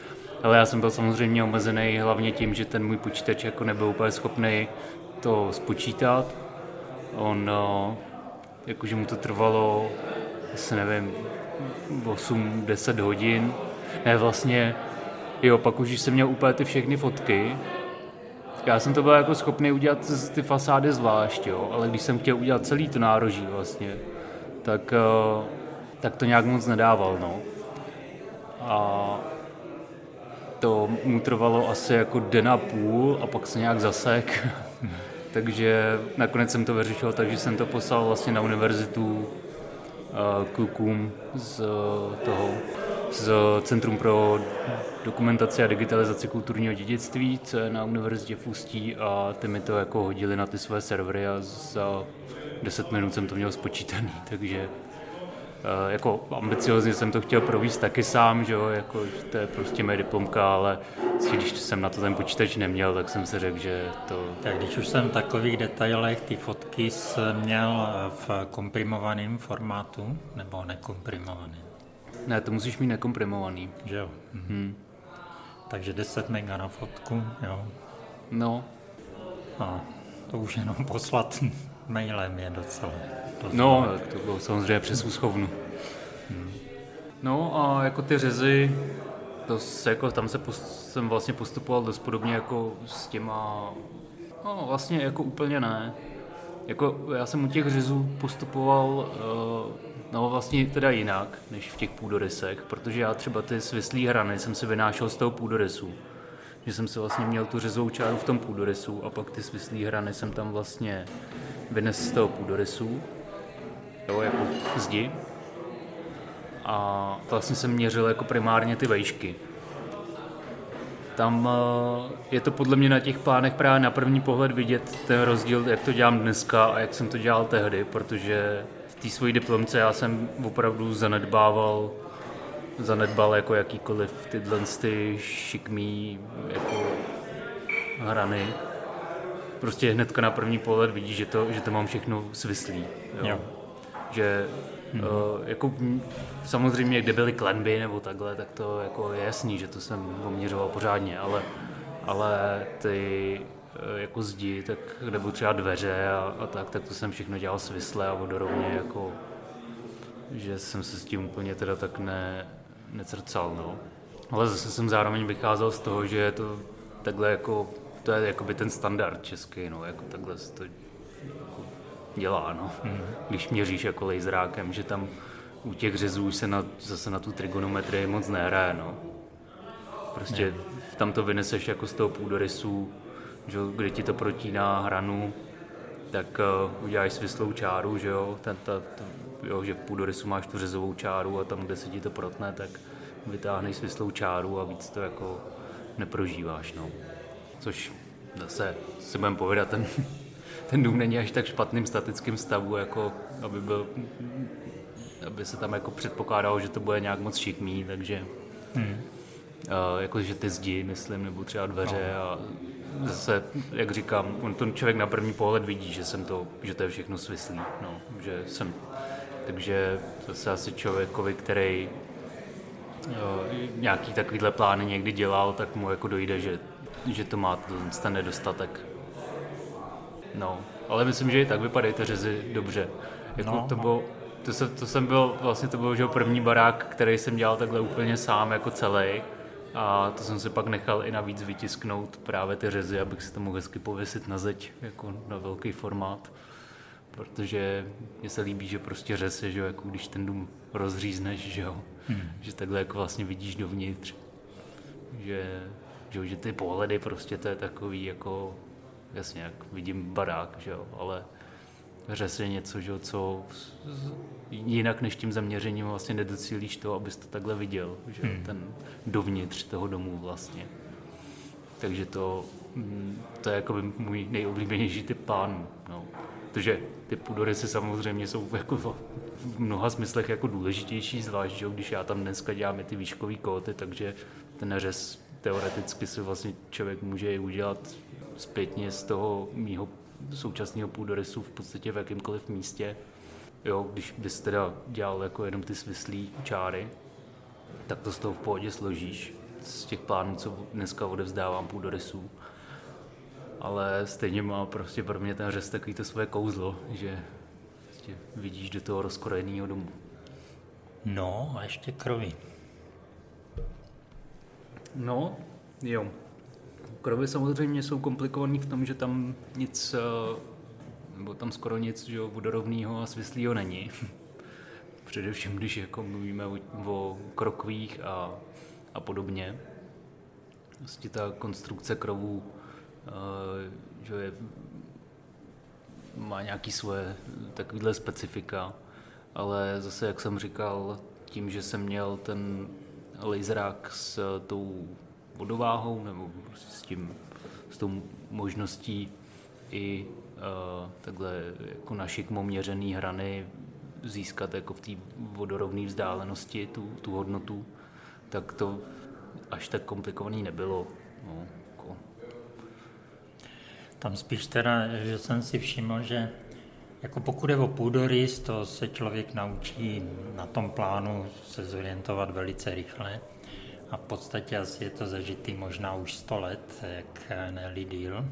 Ale já jsem byl samozřejmě omezený hlavně tím, že ten můj počítač jako nebyl úplně schopný to spočítat. On, no, jakože mu to trvalo, asi nevím, 8-10 hodin. Ne, vlastně Jo, pak už jsem měl úplně ty všechny fotky, já jsem to byl jako schopný udělat ty fasády zvlášť, jo, ale když jsem chtěl udělat celý to nároží vlastně, tak, eh, tak to nějak moc nedával, no. A to mu trvalo asi jako den a půl a pak se nějak zasek. (laughs) takže nakonec jsem to vyřešil, takže jsem to poslal vlastně na univerzitu eh, klukům z toho z Centrum pro dokumentaci a digitalizaci kulturního dědictví, co je na univerzitě v Ústí a ty mi to jako hodili na ty své servery a za 10 minut jsem to měl spočítaný, (laughs) takže eh, jako ambiciozně jsem to chtěl províst taky sám, že jo, jako to je prostě moje diplomka, ale když jsem na to ten počítač neměl, tak jsem si řekl, že to... Tak když už jsem v takových detailech, ty fotky měl v komprimovaném formátu nebo nekomprimovaném? Ne, to musíš mít nekomprimovaný. Že jo. Mhm. Hmm. Takže 10 mega na fotku, jo. No. A to už jenom (laughs) poslat mailem je docela. docela no, tak to bylo samozřejmě přes úschovnu. Hmm. No a jako ty řezy, to se, jako, tam se post, jsem vlastně postupoval dost podobně jako s těma, no vlastně jako úplně ne. Jako já jsem u těch řezů postupoval uh, No vlastně teda jinak, než v těch půdorysech, protože já třeba ty svislý hrany jsem si vynášel z toho půdorysu. Že jsem si vlastně měl tu řezovou čáru v tom půdorysu a pak ty svislý hrany jsem tam vlastně vynesl z toho půdorysu, jo, jako zdi. A vlastně jsem měřil jako primárně ty vejšky. Tam eh, je to podle mě na těch plánech právě na první pohled vidět ten rozdíl, jak to dělám dneska a jak jsem to dělal tehdy, protože té svojí diplomce já jsem opravdu zanedbával zanedbal jako jakýkoliv tyhle ty šikmý jako hrany. prostě hnedka na první pohled vidíš, že to, že to mám všechno svislý. Jo. jo. Že hmm. uh, jako samozřejmě, kde byly klenby nebo takhle, tak to jako je jasný, že to jsem poměřoval pořádně, ale, ale ty jako zdi, tak byly třeba dveře a, a tak, tak to jsem všechno dělal svisle a vodorovně jako že jsem se s tím úplně teda tak ne, necrcal, no. Ale zase jsem zároveň vycházel z toho, že je to takhle jako, to je jakoby ten standard český, no, jako takhle se to jako dělá, no. Mm. Když měříš jako laserákem, že tam u těch řezů už se na, zase na tu trigonometrii moc nehraje, no. Prostě ne. tam to vyneseš jako z toho půdorysu, že, kdy ti to protíná hranu, tak uh, uděláš svislou čáru, že jo, ten, ta, ta, jo, že v půdorysu máš tu řezovou čáru a tam, kde se ti to protne, tak vytáhneš svislou čáru a víc to jako neprožíváš, no. Což zase si budeme povědat, ten, (laughs) ten dům není až tak špatným statickým stavu, jako aby byl aby se tam jako předpokládalo, že to bude nějak moc šikmý, takže hmm. uh, jako, že ty zdi, myslím, nebo třeba dveře no. a zase, jak říkám, on ten člověk na první pohled vidí, že jsem to, že to je všechno svislý, no, že jsem, takže zase asi člověkovi, který jo, nějaký takovýhle plány někdy dělal, tak mu jako dojde, že, že to má ten nedostatek. No, ale myslím, že i tak vypadají ty řezy dobře. Jako no, to no. bylo, to, se, to jsem byl, vlastně to byl že první barák, který jsem dělal takhle úplně sám jako celý. A to jsem si pak nechal i navíc vytisknout právě ty řezy, abych si to mohl hezky pověsit na zeď, jako na velký formát. Protože mně se líbí, že prostě řez je, že jako když ten dům rozřízneš, že jo, hmm. že takhle jako vlastně vidíš dovnitř. Že, že, že ty pohledy prostě to je takový jako, jasně, jak vidím barák, že jo, ale řez je něco, že, co jinak než tím zaměřením vlastně nedocílíš to, abys to takhle viděl, že hmm. ten dovnitř toho domu vlastně. Takže to, mm, to je jako můj nejoblíbenější typ plánů. No. Protože ty půdorysy samozřejmě jsou jako v mnoha smyslech jako důležitější, zvlášť, že když já tam dneska děláme ty výškové kóty, takže ten řez teoreticky si vlastně člověk může i udělat zpětně z toho mýho současného půdorysu v podstatě v jakémkoliv místě. Jo, když bys teda dělal jako jenom ty svislý čáry, tak to z toho v pohodě složíš z těch plánů, co dneska odevzdávám půdorysů. Ale stejně má prostě pro mě ten řez takový to svoje kouzlo, že prostě vidíš do toho rozkrojeného domu. No a ještě krovy. No, jo. Krovy samozřejmě jsou komplikovaný v tom, že tam nic, eh, nebo tam skoro nic že vodorovného a svislého není. (laughs) Především, když jako mluvíme o, o krokvích a, a podobně. Vlastně ta konstrukce krovů eh, že je, má nějaký svoje takovýhle specifika, ale zase, jak jsem říkal, tím, že jsem měl ten laserák s tou vodováhou nebo prostě s tím, s tou možností i uh, takhle jako na šikmo měřený hrany získat jako v té vodorovné vzdálenosti tu, tu hodnotu, tak to až tak komplikovaný nebylo. No, jako. Tam spíš teda, že jsem si všiml, že jako pokud je o půdorys, to se člověk naučí na tom plánu se zorientovat velice rychle. A v podstatě asi je to zažitý možná už 100 let, jak ne díl.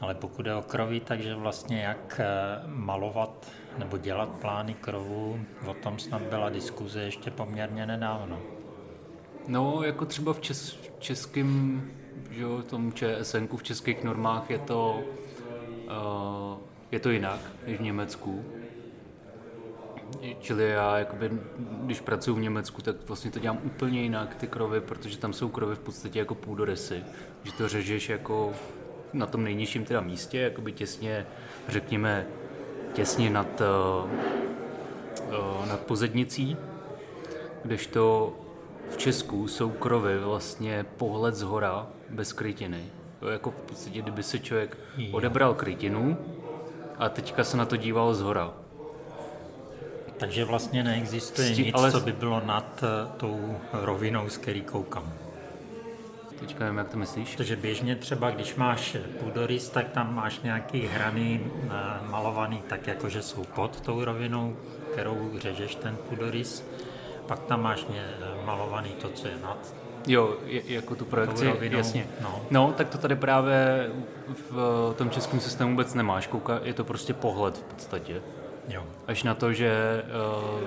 Ale pokud je o kroví, takže vlastně jak eh, malovat nebo dělat plány krovu, o tom snad byla diskuze ještě poměrně nedávno. No, jako třeba v, čes, v českém, že jo, tom ČSN v českých normách je to, uh, je to jinak než v Německu. Čili já, jakoby, když pracuji v Německu, tak vlastně to dělám úplně jinak, ty krovy, protože tam jsou krovy v podstatě jako půdorysy. Že to řežeš jako na tom nejnižším teda místě, jakoby těsně, řekněme, těsně nad, uh, uh, nad pozednicí, kdežto v Česku jsou krovy vlastně pohled z hora bez krytiny. To jako v podstatě, kdyby se člověk odebral krytinu a teďka se na to díval z hora. Takže vlastně neexistuje Sti, nic, ale... co by bylo nad uh, tou rovinou, z který koukám. Teďka nevím, jak to myslíš. Protože běžně třeba, když máš půdorys, tak tam máš nějaký hrany eh, malovaný tak, jako že jsou pod tou rovinou, kterou řežeš ten půdorys. Pak tam máš malovaný to, co je nad Jo, je, jako tu projekci, rovinou, jasně. No. no, tak to tady právě v tom českém systému vůbec nemáš. Kouka, je to prostě pohled v podstatě. Jo. Až na to, že uh,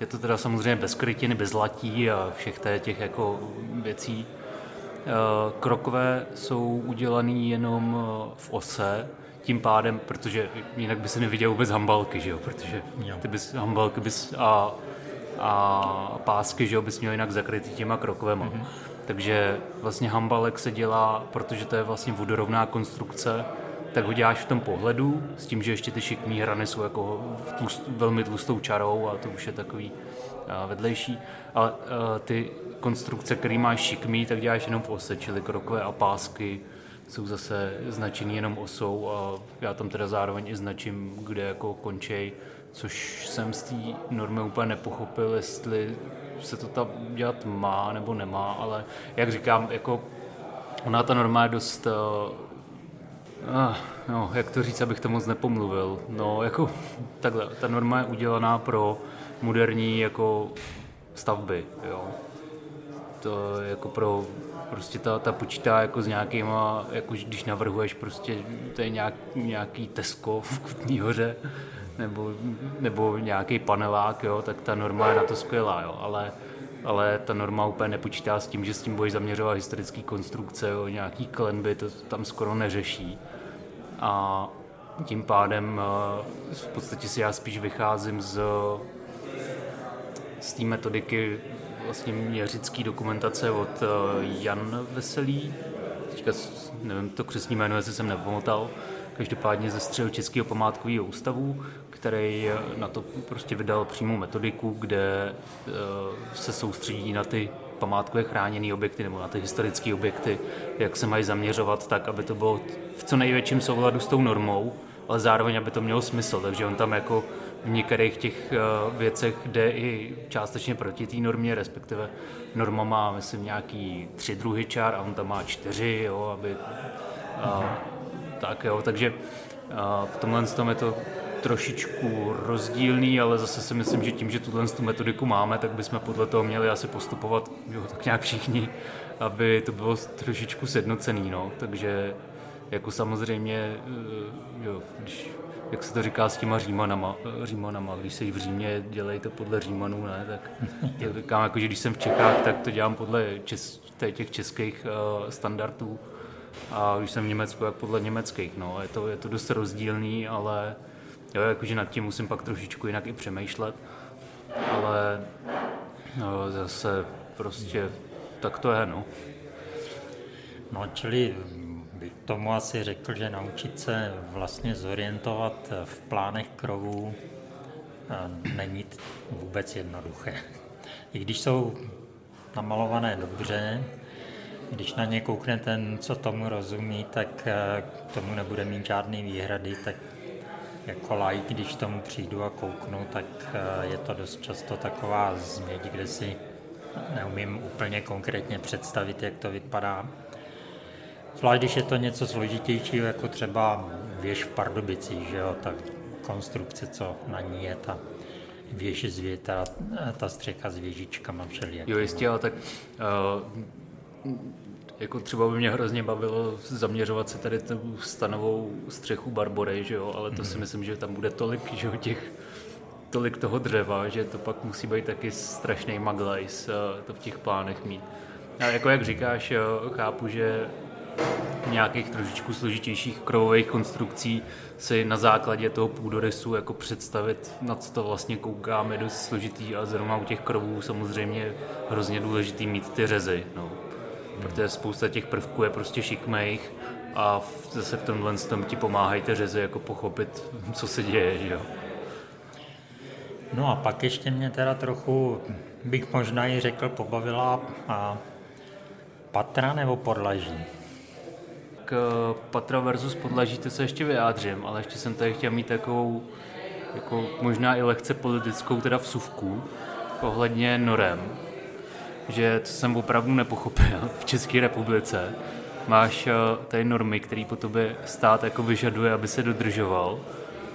je to teda samozřejmě bez krytiny, bez latí a všech těch jako věcí. Uh, krokové jsou udělané jenom uh, v ose, tím pádem, protože jinak by se neviděl vůbec hambalky, že jo? Protože ty bys hambalky bys a a pásky, že jo, bys měl jinak zakrytý těma krokovema. Mm-hmm. Takže vlastně hambalek se dělá, protože to je vlastně vodorovná konstrukce, tak ho děláš v tom pohledu, s tím, že ještě ty šikmý hrany jsou jako tlust, velmi tlustou čarou a to už je takový vedlejší. Ale a, ty konstrukce, které máš šikmý, tak děláš jenom v ose, čili krokové a pásky jsou zase značený jenom osou a já tam teda zároveň i značím, kde jako končej což jsem z té normy úplně nepochopil, jestli se to tam dělat má nebo nemá, ale jak říkám, jako ona ta norma je dost uh, no, jak to říct, abych to moc nepomluvil. No, jako takhle, ta norma je udělaná pro moderní jako stavby, jo. To jako pro prostě ta, ta počítá jako s nějakýma, jako když navrhuješ prostě, to je nějak, nějaký Tesco v Kutní hoře, nebo, nebo nějaký panelák, jo, tak ta norma je na to skvělá, jo, ale, ale ta norma úplně nepočítá s tím, že s tím budeš zaměřovat historické konstrukce, jo, nějaký klenby, to tam skoro neřeší. A tím pádem eh, v podstatě si já spíš vycházím z, z té metodiky vlastně měřické dokumentace od eh, Jan Veselý, teďka nevím to křesní jméno, jestli jsem nepomotal, každopádně ze středu Českého památkového ústavu, který na to prostě vydal přímou metodiku, kde eh, se soustředí na ty památkově chráněné objekty nebo na ty historické objekty, jak se mají zaměřovat tak, aby to bylo v co největším souladu s tou normou, ale zároveň, aby to mělo smysl. Takže on tam jako v některých těch eh, věcech jde i částečně proti té normě, respektive norma má, myslím, nějaký tři druhy čár a on tam má čtyři, jo, aby... A, tak jo, takže a v tomhle tom je to trošičku rozdílný, ale zase si myslím, že tím, že tuhle tu metodiku máme, tak bychom podle toho měli asi postupovat jo, tak nějak všichni, aby to bylo trošičku sjednocený, no. Takže jako samozřejmě, eh, jo, když, jak se to říká s těma římanama, římanama když se v Římě dělají to podle římanů, ne, tak já říkám, jako, že když jsem v Čechách, tak to dělám podle čes, těch českých uh, standardů a když jsem v Německu, jak podle německých, no, je to, je to dost rozdílný, ale Jo, jakože nad tím musím pak trošičku jinak i přemýšlet, ale no, zase prostě tak to je, no. No, čili bych tomu asi řekl, že naučit se vlastně zorientovat v plánech krovů eh, není vůbec jednoduché. I když jsou namalované dobře, když na ně koukne ten, co tomu rozumí, tak eh, k tomu nebude mít žádný výhrady, tak jako like, když tomu přijdu a kouknu, tak eh, je to dost často taková změť, kde si neumím úplně konkrétně představit, jak to vypadá. Zvlášť, když je to něco složitějšího, jako třeba věž v Pardubicích, že jo, tak konstrukce, co na ní je, ta věž z věta, ta střecha s věžičkama všelijakými. Jo, jistě, ale tak uh, jako třeba by mě hrozně bavilo zaměřovat se tady tu stanovou střechu Barbory, že jo, ale to si mhm. myslím, že tam bude tolik, že jo, těch tolik toho dřeva, že to pak musí být taky strašný maglajs eh, to v těch plánech mít. A jako jak říkáš, chápu, že nějakých trošičku složitějších krovových konstrukcí si na základě toho půdorysu jako představit, na co to vlastně koukáme, dost složitý a zrovna u těch krovů samozřejmě hrozně důležitý mít ty řezy. No protože spousta těch prvků je prostě šikmejch a zase v tomhle tom ti pomáhají ty řezy jako pochopit, co se děje, že jo. No a pak ještě mě teda trochu, bych možná i řekl, pobavila a patra nebo podlaží? K patra versus podlaží to se ještě vyjádřím, ale ještě jsem tady chtěl mít takovou jako možná i lehce politickou teda vsuvku ohledně norem že co jsem opravdu nepochopil v České republice, máš eh, tady normy, které po tobě stát jako vyžaduje, aby se dodržoval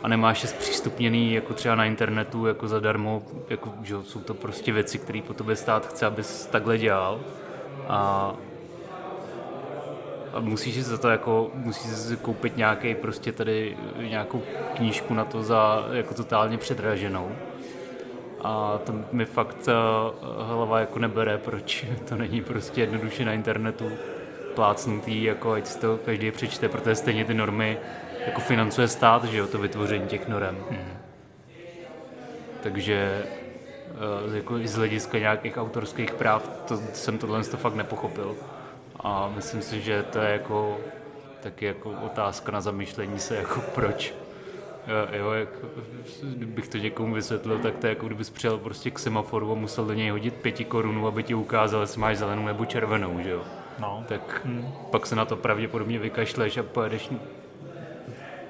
a nemáš je zpřístupněný jako třeba na internetu jako zadarmo, jako, že jsou to prostě věci, které po tobě stát chce, abys takhle dělal. A, a musíš za to jako, musíš si koupit nějaký prostě tady nějakou knížku na to za jako totálně předraženou a to mi fakt uh, hlava jako nebere, proč to není prostě jednoduše na internetu plácnutý, jako ať si to každý přečte, protože stejně ty normy jako financuje stát, že jo, to vytvoření těch norem. Hmm. Takže uh, jako i z hlediska nějakých autorských práv to, jsem tohle to fakt nepochopil. A myslím si, že to je jako taky jako otázka na zamýšlení se, jako proč Jo, jak, kdybych to někomu vysvětlil, tak to je jako kdybys přijel prostě k semaforu a musel do něj hodit pěti korunů, aby ti ukázal, jestli máš zelenou nebo červenou, že jo. No. Tak hmm. pak se na to pravděpodobně vykašleš a pojedeš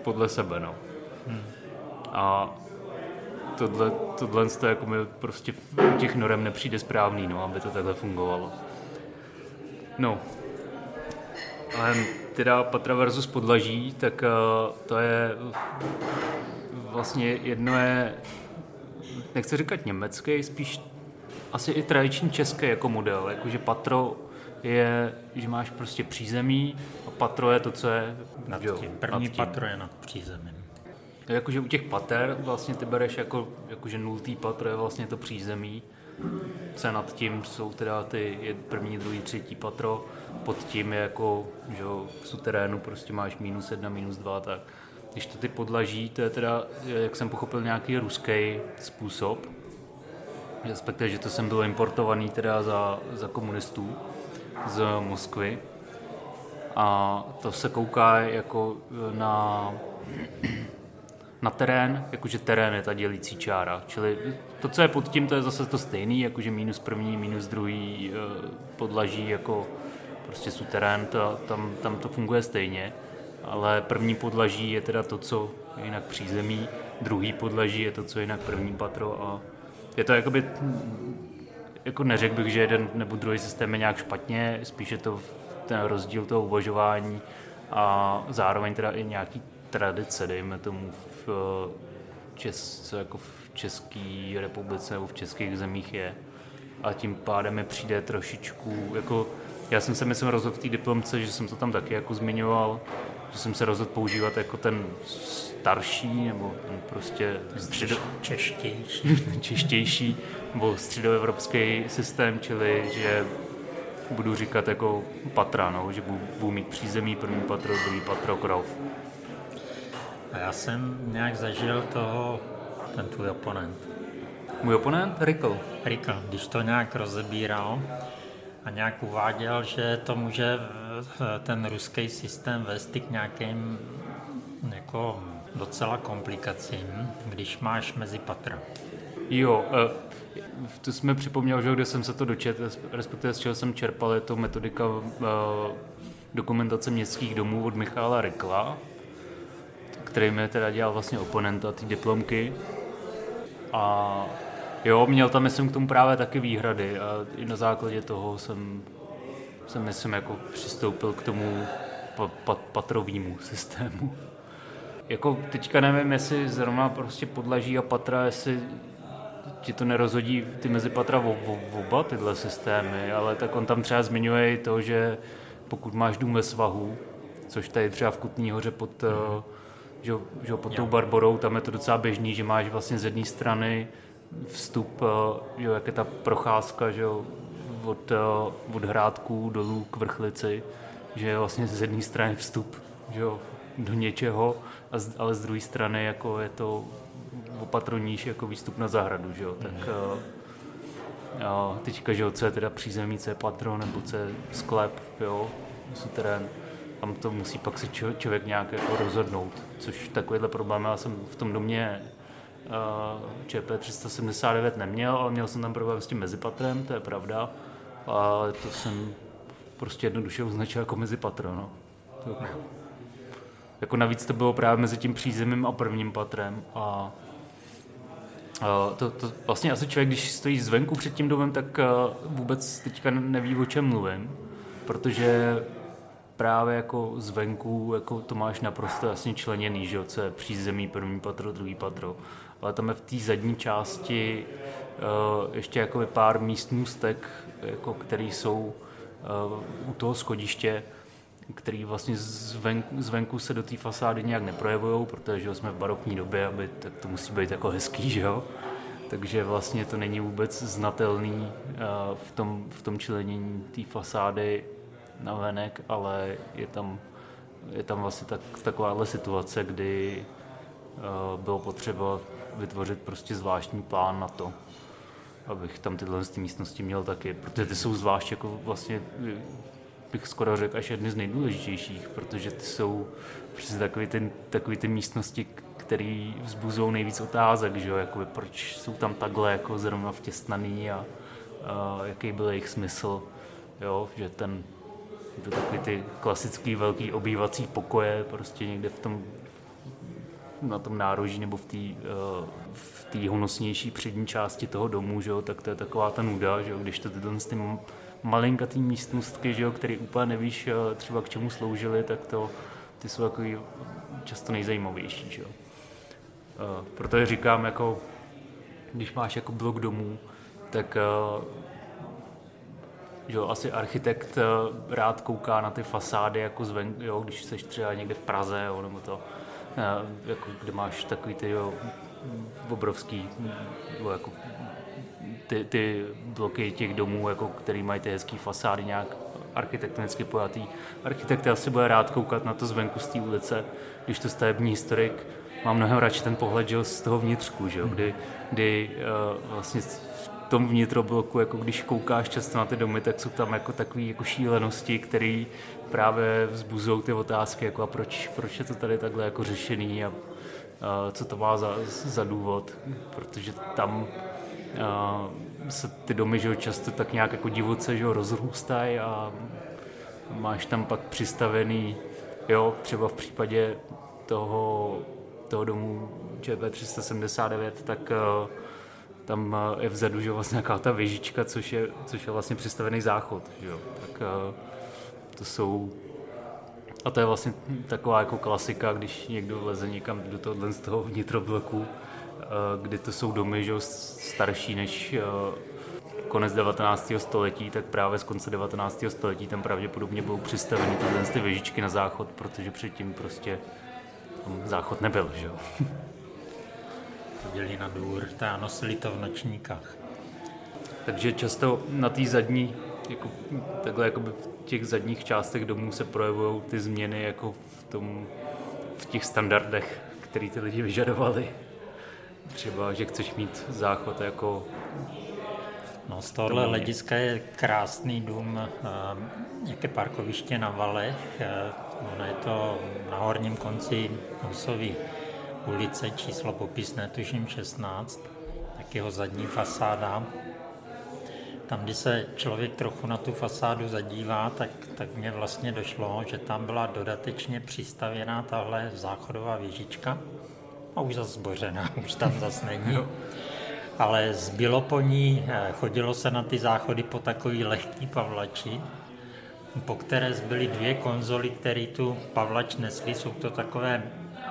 podle sebe, no. Hmm. A tohle, tohle to jako mi prostě u těch norem nepřijde správný, no, aby to takhle fungovalo. No. Ale teda Patra versus Podlaží, tak uh, to je vlastně jedno je, nechci říkat německý, spíš asi i tradiční český jako model, jakože Patro je, že máš prostě přízemí a patro je to, co je nad jo, tím. První nad tím. patro je nad přízemím. Jakože u těch pater vlastně ty bereš jako, jakože nultý patro je vlastně to přízemí, co nad tím jsou teda ty první, druhý, třetí patro, pod tím je jako, že v suterénu prostě máš minus jedna, minus dva, tak když to ty podlaží, to je teda, jak jsem pochopil, nějaký ruský způsob, respektive, že to jsem byl importovaný teda za, za komunistů, z Moskvy. A to se kouká jako na, na terén, jakože terén je ta dělící čára. Čili to, co je pod tím, to je zase to stejný, jakože minus první, minus druhý eh, podlaží jako prostě suterén, to, tam, tam to funguje stejně. Ale první podlaží je teda to, co je jinak přízemí, druhý podlaží je to, co je jinak první patro a je to jakoby jako neřekl bych, že jeden nebo druhý systém je nějak špatně, spíš je to ten rozdíl toho uvažování a zároveň teda i nějaký tradice, dejme tomu v, Čes, jako v České republice nebo v českých zemích je. A tím pádem mi přijde trošičku, jako já jsem se myslím rozhodl v té diplomce, že jsem to tam taky jako zmiňoval, že jsem se rozhodl používat jako ten starší nebo ten prostě středo... češtější. (laughs) češtější nebo středoevropský systém, čili že budu říkat jako patra, no, že budu, budu mít přízemí, první patro, druhý patro, krov. A já jsem nějak zažil toho, ten tvůj oponent. Můj oponent? Rikl. Rikl, když to nějak rozebíral a nějak uváděl, že to může ten ruský systém vést k nějakým jako docela komplikacím, když máš mezi patra. Jo, eh, to jsme připomněl, že kde jsem se to dočet, respektive z čeho jsem čerpal, je to metodika eh, dokumentace městských domů od Michála Rykla, který mi teda dělal vlastně oponenta té diplomky. A jo, měl tam, myslím, k tomu právě taky výhrady a i na základě toho jsem, jsem myslím, jako přistoupil k tomu pa, pa, patrovému systému. Jako teďka nevím, jestli zrovna prostě podlaží a patra, jestli ti to nerozhodí ty mezipatra v, v, v oba tyhle systémy, ale tak on tam třeba zmiňuje i to, že pokud máš dům ve svahu, což tady třeba v Kutní hoře pod, mm. že, že pod tou Barborou, tam je to docela běžný, že máš vlastně z jedné strany vstup, eh, že, jak je ta procházka že, od, eh, od Hrádků dolů k Vrchlici, že je vlastně z jedné strany vstup že, do něčeho, ale z druhé strany jako je to opatroníš jako výstup na zahradu, že jo, tak mm. a teďka, že jo, co je teda přízemí, co je patro, nebo co je sklep, jo, suterén, tam to musí pak si člověk nějak jako rozhodnout, což takovýhle problém já jsem v tom domě ČP 379 neměl, ale měl jsem tam problém s tím mezipatrem, to je pravda, ale to jsem prostě jednoduše označil jako mezipatro, no. To, jako navíc to bylo právě mezi tím přízemím a prvním patrem a to, to vlastně asi člověk, když stojí zvenku před tím domem, tak vůbec teďka neví, o čem mluvím, protože právě jako zvenku jako to máš naprosto jasně členěný, že jo, co je přízemí, první patro, druhý patro. Ale tam je v té zadní části uh, ještě jako pár místnůstek, jako který jsou uh, u toho schodiště, který vlastně zvenku, zvenku se do té fasády nějak neprojevují, protože jsme v barokní době, aby, tak to musí být jako hezký, že jo? Takže vlastně to není vůbec znatelný uh, v tom, v tom členění té fasády na venek, ale je tam, je tam vlastně tak, takováhle situace, kdy bylo potřeba vytvořit prostě zvláštní plán na to, abych tam tyhle ty místnosti měl taky, protože ty jsou zvlášť jako vlastně bych skoro řekl až jedny z nejdůležitějších, protože ty jsou přesně takový ty, takový ty místnosti, které vzbuzují nejvíc otázek, že jo, jakoby proč jsou tam takhle jako zrovna vtěsnaný a, a jaký byl jejich smysl, jo, že ten to takový ty klasický velký obývací pokoje, prostě někde v tom na tom nároží nebo v té uh, tý honosnější přední části toho domu, že jo, tak to je taková ta nuda, že jo, když to tyhle ty malinkatý místnostky, že jo, který úplně nevíš uh, třeba k čemu sloužily, tak to ty jsou takový často nejzajímavější, že jo. Uh, proto říkám, jako když máš jako blok domů, tak že jo, asi architekt eh, rád kouká na ty fasády jako zven, jo, když jsi třeba někde v Praze, jo, nebo to, eh, jako, kde máš takový ty jo, obrovský, jo, jako ty, ty bloky těch domů, jako, který mají ty hezké fasády nějak architektonicky pojatý. Architekt asi bude rád koukat na to zvenku z té ulice, když to stavební historik má mnohem radši ten pohled že, z toho vnitřku, že, kdy, kdy uh, vlastně tom vnitrobloku, jako když koukáš často na ty domy, tak jsou tam jako takové jako šílenosti, které právě vzbuzují ty otázky, jako a proč, proč je to tady takhle jako řešený a, a co to má za, za důvod, protože tam a, se ty domy že často tak nějak jako divoce že rozrůstají a máš tam pak přistavený, jo, třeba v případě toho, toho domu ČP 379, tak tam eh, je vzadu, že vlastně nějaká ta věžička, což je, což je vlastně přistavený záchod, že jo. Tak eh, to jsou a to je vlastně taková jako klasika, když někdo leze někam do tohohle z toho vnitrobloku, eh, kdy to jsou domy že starší než konec 19. století, tak právě z konce 19. století tam pravděpodobně budou přistaveny tyhle ty věžičky na záchod, protože předtím prostě záchod nebyl, že jo. Chodili na důr a nosili to v nočníkách. Takže často na té zadní, jako, takhle jako v těch zadních částech domů se projevují ty změny jako v, tom, v těch standardech, které ty lidi vyžadovali. Třeba, že chceš mít záchod jako No z tohohle hlediska je krásný dům, nějaké parkoviště na Valech. Ono je to na horním konci Husový ulice, číslo popisné, tuším 16, tak jeho zadní fasáda. Tam, když se člověk trochu na tu fasádu zadívá, tak, tak mně vlastně došlo, že tam byla dodatečně přistavěná tahle záchodová věžička. A už zase zbořená, (laughs) už tam zase není. Ale zbylo po ní, eh, chodilo se na ty záchody po takový lehký pavlači, po které zbyly dvě konzoly, které tu pavlač nesly. Jsou to takové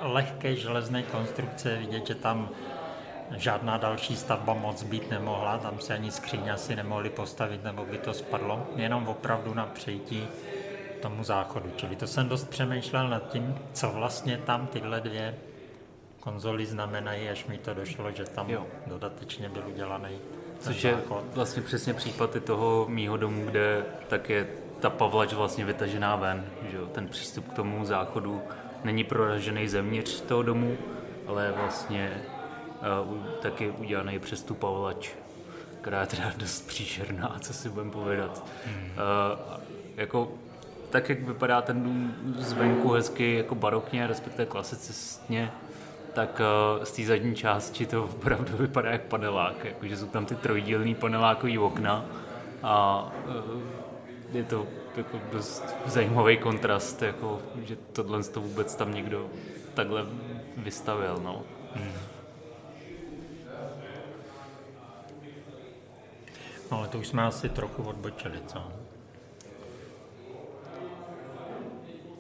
lehké železné konstrukce, vidět, že tam žádná další stavba moc být nemohla, tam se ani skříň asi nemohli postavit, nebo by to spadlo, jenom opravdu na přejítí tomu záchodu. Čili to jsem dost přemýšlel nad tím, co vlastně tam tyhle dvě konzoly znamenají, až mi to došlo, že tam jo. dodatečně byl udělaný Což je vlastně přesně případ i toho mýho domu, kde tak je ta pavlač vlastně vytažená ven, že jo? ten přístup k tomu záchodu není proražený zevnitř toho domu, ale je vlastně uh, taky udělaný přes tu pavlač, která je teda dost příšerná, co si budeme povědat. Uh, jako, tak, jak vypadá ten dům zvenku hezky jako barokně, respektive klasicistně, tak uh, z té zadní části to opravdu (laughs) vypadá jak panelák, jakože jsou tam ty trojdílný panelákový okna a je to jako dost zajímavý kontrast, jako, že tohle to vůbec tam někdo takhle vystavil. No. Hmm. No ale to už jsme asi trochu odbočili, co?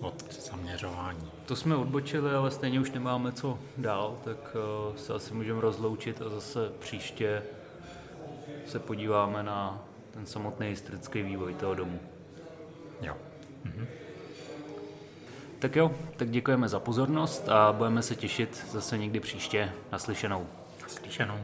Od zaměřování. To jsme odbočili, ale stejně už nemáme co dál, tak uh, se asi můžeme rozloučit a zase příště se podíváme na ten samotný historický vývoj toho domu. Jo. Mhm. Tak jo, tak děkujeme za pozornost a budeme se těšit zase někdy příště. Naslyšenou. Naslyšenou.